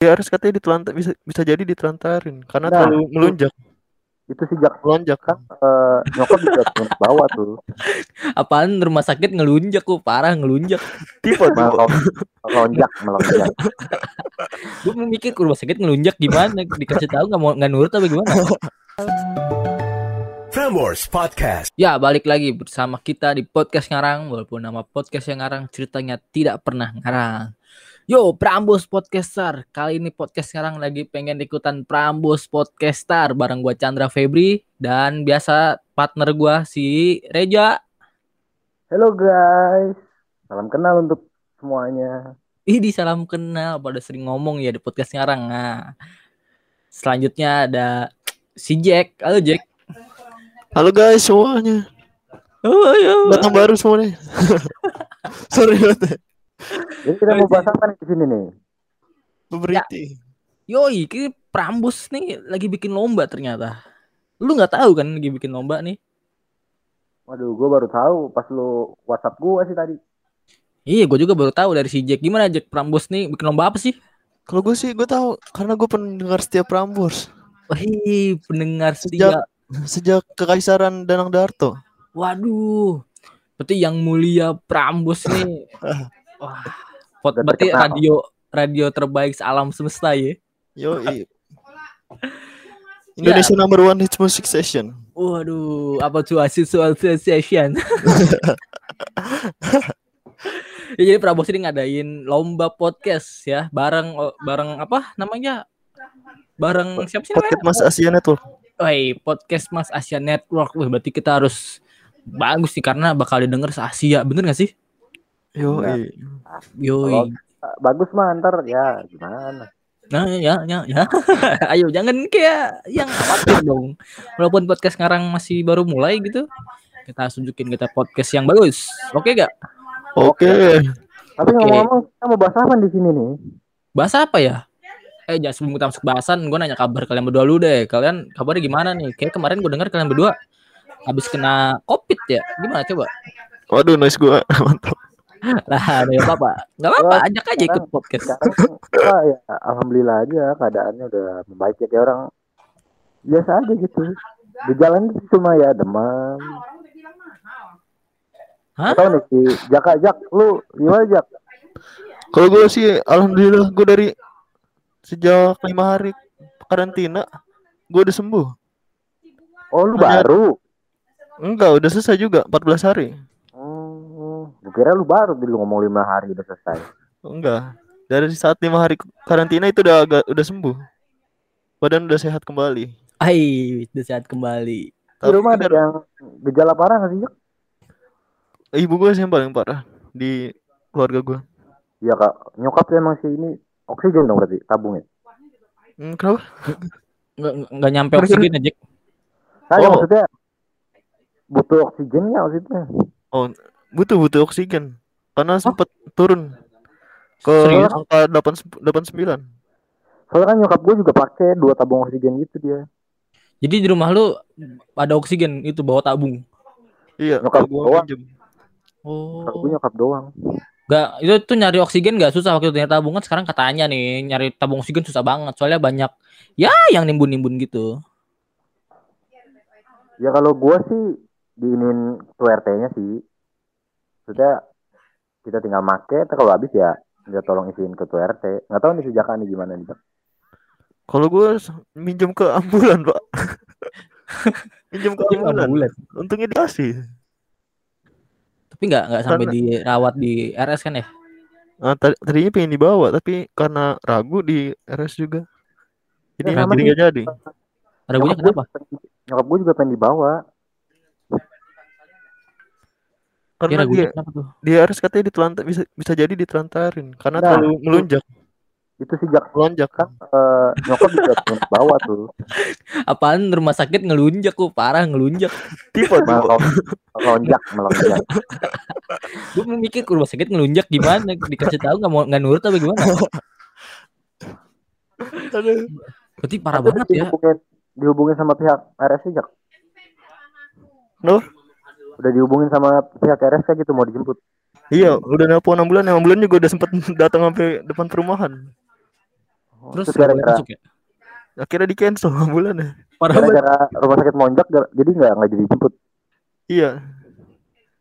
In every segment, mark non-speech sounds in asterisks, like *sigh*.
Ya harus katanya ditelantar bisa bisa jadi ditelantarin karena Nah, terlalu melunjak. Itu sejak Melonjak kan eh, nyokap juga *laughs* bawah tuh. Apaan rumah sakit ngelunjak kok parah ngelunjak. Tipe. Melon, melonjak, melonjak. *laughs* Gue mikir ke rumah sakit ngelunjak gimana? Dikasih tahu nggak mau nggak nurut apa gimana? *laughs* Prambors Podcast. Ya balik lagi bersama kita di podcast ngarang walaupun nama podcast yang ngarang ceritanya tidak pernah ngarang. Yo Prambos Podcaster kali ini podcast ngarang lagi pengen ikutan Prambos Podcaster bareng gua Chandra Febri dan biasa partner gua si Reja. Hello guys. Salam kenal untuk semuanya. Ih di salam kenal pada sering ngomong ya di podcast ngarang. Nah selanjutnya ada si Jack. Halo Jack. Halo guys semuanya. Oh, yo. Datang baru semuanya. *laughs* Sorry banget. Jadi kita mau bahas apa nih di sini nih? Beriti. Yoi, ini Prambos nih lagi bikin lomba ternyata. Lu nggak tahu kan lagi bikin lomba nih? Waduh, gue baru tahu pas lu WhatsApp gue sih tadi. Iya, gue juga baru tahu dari si Jack. Gimana Jack Prambos nih bikin lomba apa sih? Kalau gue sih gue tahu karena gue pendengar setiap Prambors Wih, pendengar Sejak- setia. sejak kekaisaran Danang Darto. Waduh, berarti yang mulia Prambos nih. *laughs* Wah, pot, Udah berarti terkenal. radio radio terbaik alam semesta ya. Yo, Indonesia number one hits music session. Waduh, apa tuh Association Association? ya, jadi Prambos ini ngadain lomba podcast ya, bareng bareng apa namanya? Bareng siapa sih namanya? Podcast Mas Asia Network. Woi, podcast Mas Asia Network. Wah, berarti kita harus bagus nih karena bakal didengar se Asia, bener gak sih? Yo, Nah. Yoi. Kalau- Bagus mah ntar ya gimana? Nah, ya, ya, ya. *laughs* Ayo, jangan kayak yang khawatir dong. Walaupun podcast sekarang masih baru mulai gitu, kita tunjukin kita podcast yang bagus. Oke gak? Oke. Tapi Oke. ngomong-ngomong kita mau bahas apa di sini nih? Bahasa apa ya? Eh, jangan sebelum kita masuk bahasan, gue nanya kabar kalian berdua dulu deh. Kalian kabarnya gimana nih? Kayak kemarin gue dengar kalian berdua habis kena covid ya. Gimana coba? Waduh, noise gue *laughs* mantap. Lah, ada apa apa? Gak apa-apa, ajak aja ikut podcast. Sekarang kita ya alhamdulillah aja keadaannya udah membaik ya kayak orang biasa aja gitu. Gejala itu cuma ya demam. Hah? Tahu nih si Jaka Jak, lu gimana Jak? Kalau gue sih, alhamdulillah gue dari sejak lima hari karantina, gue udah sembuh. Oh lu Hanya- baru? Enggak, udah selesai juga 14 hari. Gue kira lu baru di lu ngomong lima hari udah selesai. Enggak. Dari saat lima hari karantina itu udah agak udah sembuh. Badan udah sehat kembali. Hai, udah sehat kembali. Di rumah ada yang gejala parah nggak sih ibu gue sih yang paling parah di keluarga gue. Iya kak, nyokap tuh emang si ini oksigen dong berarti tabungnya. Hmm, kenapa? Nggak, nggak nyampe oksigen aja. Saya Oh. maksudnya butuh oksigennya maksudnya. Butuh butuh oksigen. Karena sempat turun ke Serius? angka 8 89. Soalnya kan nyokap gue juga pakai dua tabung oksigen gitu dia. Jadi di rumah lu ada oksigen itu bawa tabung. Iya, Nyokap gua doang. pinjem. Nyokap Oh. gue nyokap doang. Gak, itu tuh nyari oksigen gak susah waktu itu nyari tabungan sekarang katanya nih nyari tabung oksigen susah banget soalnya banyak ya yang nimbun-nimbun gitu. Ya kalau gue sih diinin tuh RT-nya sih. Sudah kita tinggal make, ntar kalau habis ya dia tolong isiin ke tuh RT. Nggak tahu nih sejak nih gimana nih. Kalau gue minjem ke ambulan, Pak. *laughs* minjem ke ambulan. Untungnya dikasih. Tapi nggak nggak sampai Karena- dirawat di RS kan ya? Nah, tadi- tadinya pengen dibawa tapi karena ragu di RS juga. Jadi Ya, jadi nggak jadi. Ragunya kenapa? juga- Nyokap gue juga pengen dibawa. Ya Karena dia kenapa tuh? di RS katanya ditelantar bisa bisa jadi ditelantarin karena Nah, terlalu melunjak, Itu sejak melonjak kan eh, nyokap juga *laughs* dibawa tuh. Apaan rumah sakit ngelunjak kok parah ngelunjak. Tipe Melonjak, melonjak. *laughs* Gue mikir ke rumah sakit ngelunjak gimana? Dikasih tahu nggak mau nggak nurut apa gimana? *laughs* Berarti parah Tapi banget ya. dihubungin, dihubungin sama pihak RS Jak. Loh? Udah dihubungin sama pihak RS kayak gitu mau dijemput. Iya, udah nelpon ambulan, yang ambulan juga udah sempet datang sampai depan perumahan. Oh, Terus gara-gara masuk ya? Akhirnya di cancel. Parah banget. gara-gara rumah sakit monjak gara- jadi nggak nggak jadi jemput. Iya.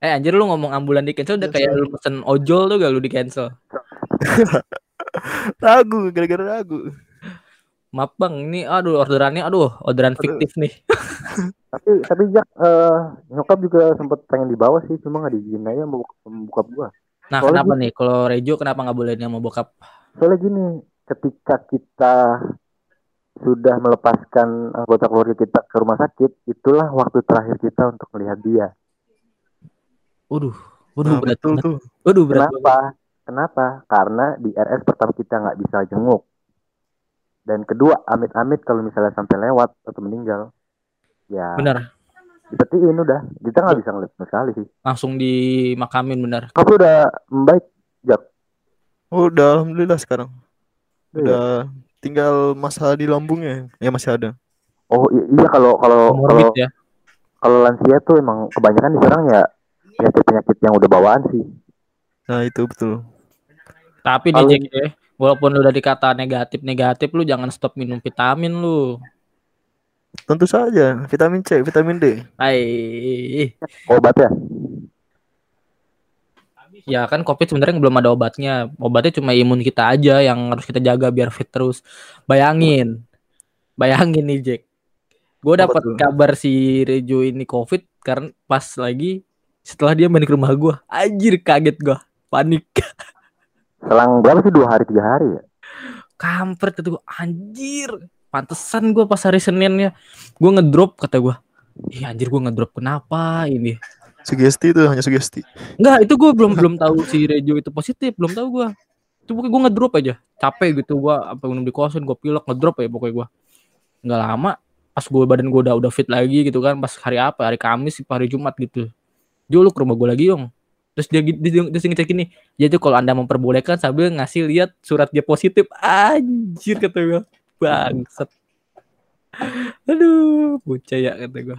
Eh anjir lu ngomong ambulan di cancel udah kayak lu pesen ojol tuh gak lu di cancel. *laughs* Ragu gara-gara ragu. Maaf bang, ini aduh orderannya aduh orderan Aduh. fiktif nih. *laughs* Tapi tapi Jak eh, nyokap juga sempet pengen dibawa sih, cuma nggak diizinin aja mau buka gua. Nah Soalnya kenapa nih kalau Rejo kenapa nggak boleh dia mau bokap? Soalnya gini, ketika kita sudah melepaskan anggota keluarga kita ke rumah sakit, itulah waktu terakhir kita untuk melihat dia. Waduh, waduh Nah, berat betul banget. tuh. Waduh berat banget. Kenapa? Kenapa? Karena di RS pertama kita nggak bisa jenguk. Dan kedua, amit-amit kalau misalnya sampai lewat atau meninggal, ya Bener, dipetiin udah. Kita nggak bisa ngeliat sama sekali sih. langsung dimakamin bener. Kamu udah membaik, Jak? Oh, udah alhamdulillah sekarang. Iya. Udah tinggal masalah di lambungnya. Ya masih ada. Oh iya kalau kalau kalau ya. kalau lansia tuh emang kebanyakan diserang ya penyakit-penyakit yang udah bawaan sih. Nah, itu betul. Tapi nih Kalau- Jack ya, walaupun lu udah dikata negatif-negatif lu jangan stop minum vitamin lu. Tentu saja, vitamin C, vitamin D. Hai. Obat ya? Ya kan COVID sebenarnya belum ada obatnya. Obatnya cuma imun kita aja yang harus kita jaga biar fit terus. Bayangin. Bayangin nih Jack. Gue Apa dapat kabar si Rejo ini COVID karena pas lagi setelah dia main ke rumah gue. Anjir kaget gue. Panik. *laughs* Selang berapa sih dua hari tiga hari ya? Kampret kata gue. Anjir. Pantesan gue pas hari Seninnya. Gue ngedrop kata gue. Ih anjir gue ngedrop kenapa ini? Sugesti itu hanya sugesti. Enggak, itu gue belum belum tahu si Rejo itu positif, belum tahu gue. Itu pokoknya gue ngedrop aja, capek gitu gue, apa minum di kosan, gue pilek ngedrop ya pokoknya gue. Nggak lama, pas gue badan gue udah udah fit lagi gitu kan, pas hari apa, hari Kamis, apa hari Jumat gitu. Jo lu ke rumah gue lagi yong. Terus dia gi- dia, dia, dia ngecek ini, ya itu kalau anda memperbolehkan sambil ngasih lihat surat dia positif, anjir kata gue, bangsat. Aduh, bocah ya kata gue.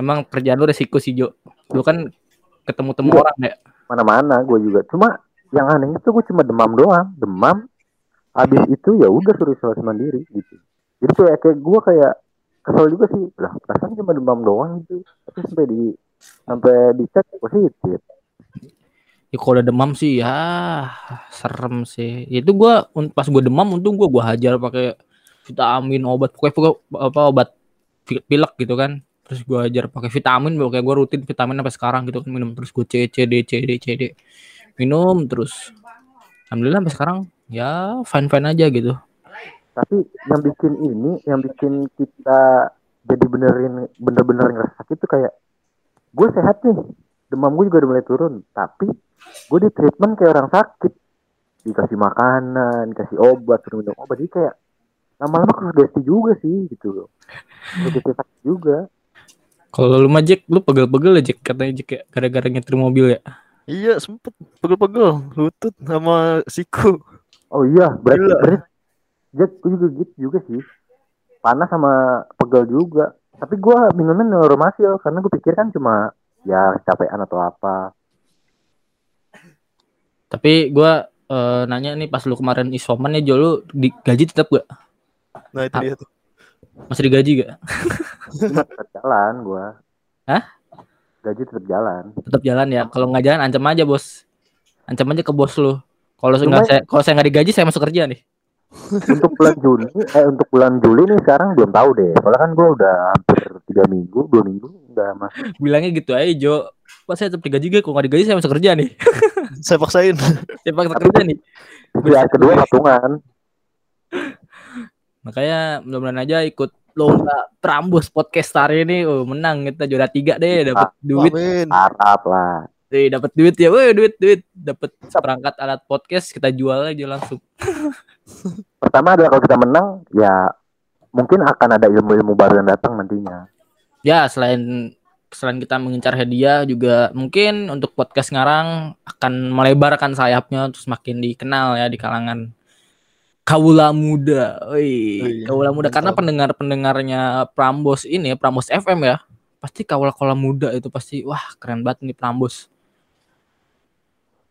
Emang kerjaan lu resiko sih Jo. Lu kan ketemu temu orang ya. Mana-mana gue juga. Cuma yang anehnya tuh gue cuma demam doang. Demam. Habis itu ya udah suruh isolasi mandiri gitu. Jadi kayak kayak gue kayak kesel juga sih. Lah perasaan cuma demam doang gitu. Tapi sampai di sampai dicek positif. Ya kalau demam sih ya serem sih. Itu gua pas gua demam untung gua gua hajar pakai vitamin obat pokoknya, pokoknya apa obat pi- pilek gitu kan. Terus gua hajar pakai vitamin pokoknya gua rutin vitamin sampai sekarang gitu kan minum terus gua C C D C D C D. Minum terus. Alhamdulillah sampai sekarang ya fine fine aja gitu. Tapi yang bikin ini, yang bikin kita jadi benerin bener-bener ngerasa sakit tuh kayak gue sehat nih, demam gue juga udah mulai turun, tapi gue di treatment kayak orang sakit, dikasih makanan, dikasih obat, suruh minum obat, jadi kayak lama-lama kegesti juga sih gitu loh, begitu sakit juga. Kalau lu mah Jack, lu pegel-pegel ya Jack katanya Jack ya gara-gara nyetir mobil ya. Iya, sempet pegel-pegel lutut sama siku. Oh iya, berarti Gila. berarti Jack, gue juga gitu juga sih, panas sama pegel juga. Tapi gue minumnya neuromasil karena gue pikir kan cuma ya kecapean atau apa. Tapi gua eh, nanya nih pas lu kemarin isoman ya Jo lu di, gaji tetap gak? Nah, itu Ah. dia tuh. Masih digaji gak? Tetap jalan gue. Hah? Gaji tetap jalan. tetap jalan ya. Kalau nggak jalan ancam aja bos. Ancam aja ke bos lu. Kalau nggak saya kalau saya nggak digaji saya masuk kerja nih. untuk bulan Juni, eh untuk bulan Juli nih sekarang belum tahu deh. Soalnya kan gue udah hampir tiga minggu, dua minggu udah masuk. Bilangnya gitu aja Jo. Pak saya tetap digaji gak? Kalau nggak digaji saya masuk kerja nih. *laughs* Saya paksain. saya paksa kerja nih. Ya kedua patungan. Makanya mudah-mudahan aja ikut lomba Prambos podcast hari ini. Oh, menang kita juara tiga deh. Dapat duit. Harap lah. Eh, dapat duit ya. Woi duit duit. Dapat seperangkat alat podcast kita jual aja langsung. *laughs* Pertama adalah kalau kita menang, ya mungkin akan ada ilmu-ilmu baru yang datang nantinya. ya selain selain kita mengincar hadiah juga mungkin untuk podcast ngarang akan melebarkan sayapnya terus makin dikenal ya di kalangan kaula muda. Wih, Wih, kaula muda karena pendengar-pendengarnya Prambos ini ya, Prambos FM ya. Pasti kaula-kaula muda itu pasti wah keren banget nih Prambos.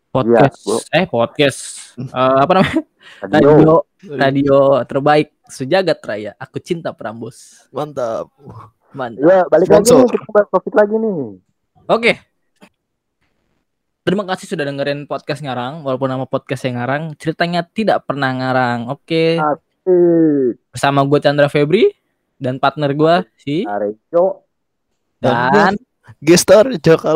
Podcast Iya, Bu. eh podcast Eh, apa namanya? *laughs* Radio, Radio radio terbaik sejagat raya. Aku cinta Prambos. Mantap. Mantap. Iya, balik lagi Sponsor. nih kita topik lagi nih. Oke. Terima kasih sudah dengerin podcast ngarang. Walaupun nama podcast yang ngarang, ceritanya tidak pernah ngarang. Oke. Asik. Bersama gue Chandra Febri dan partner gue si Arejo. dan Gestar Jaka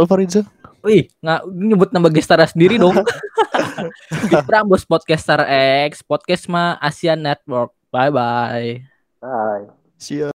wih nggak nyebut nama gestara sendiri dong. *laughs* Di Prambos Podcaster X, Podcast Ma Asia Network. Bye bye. Bye. Siap.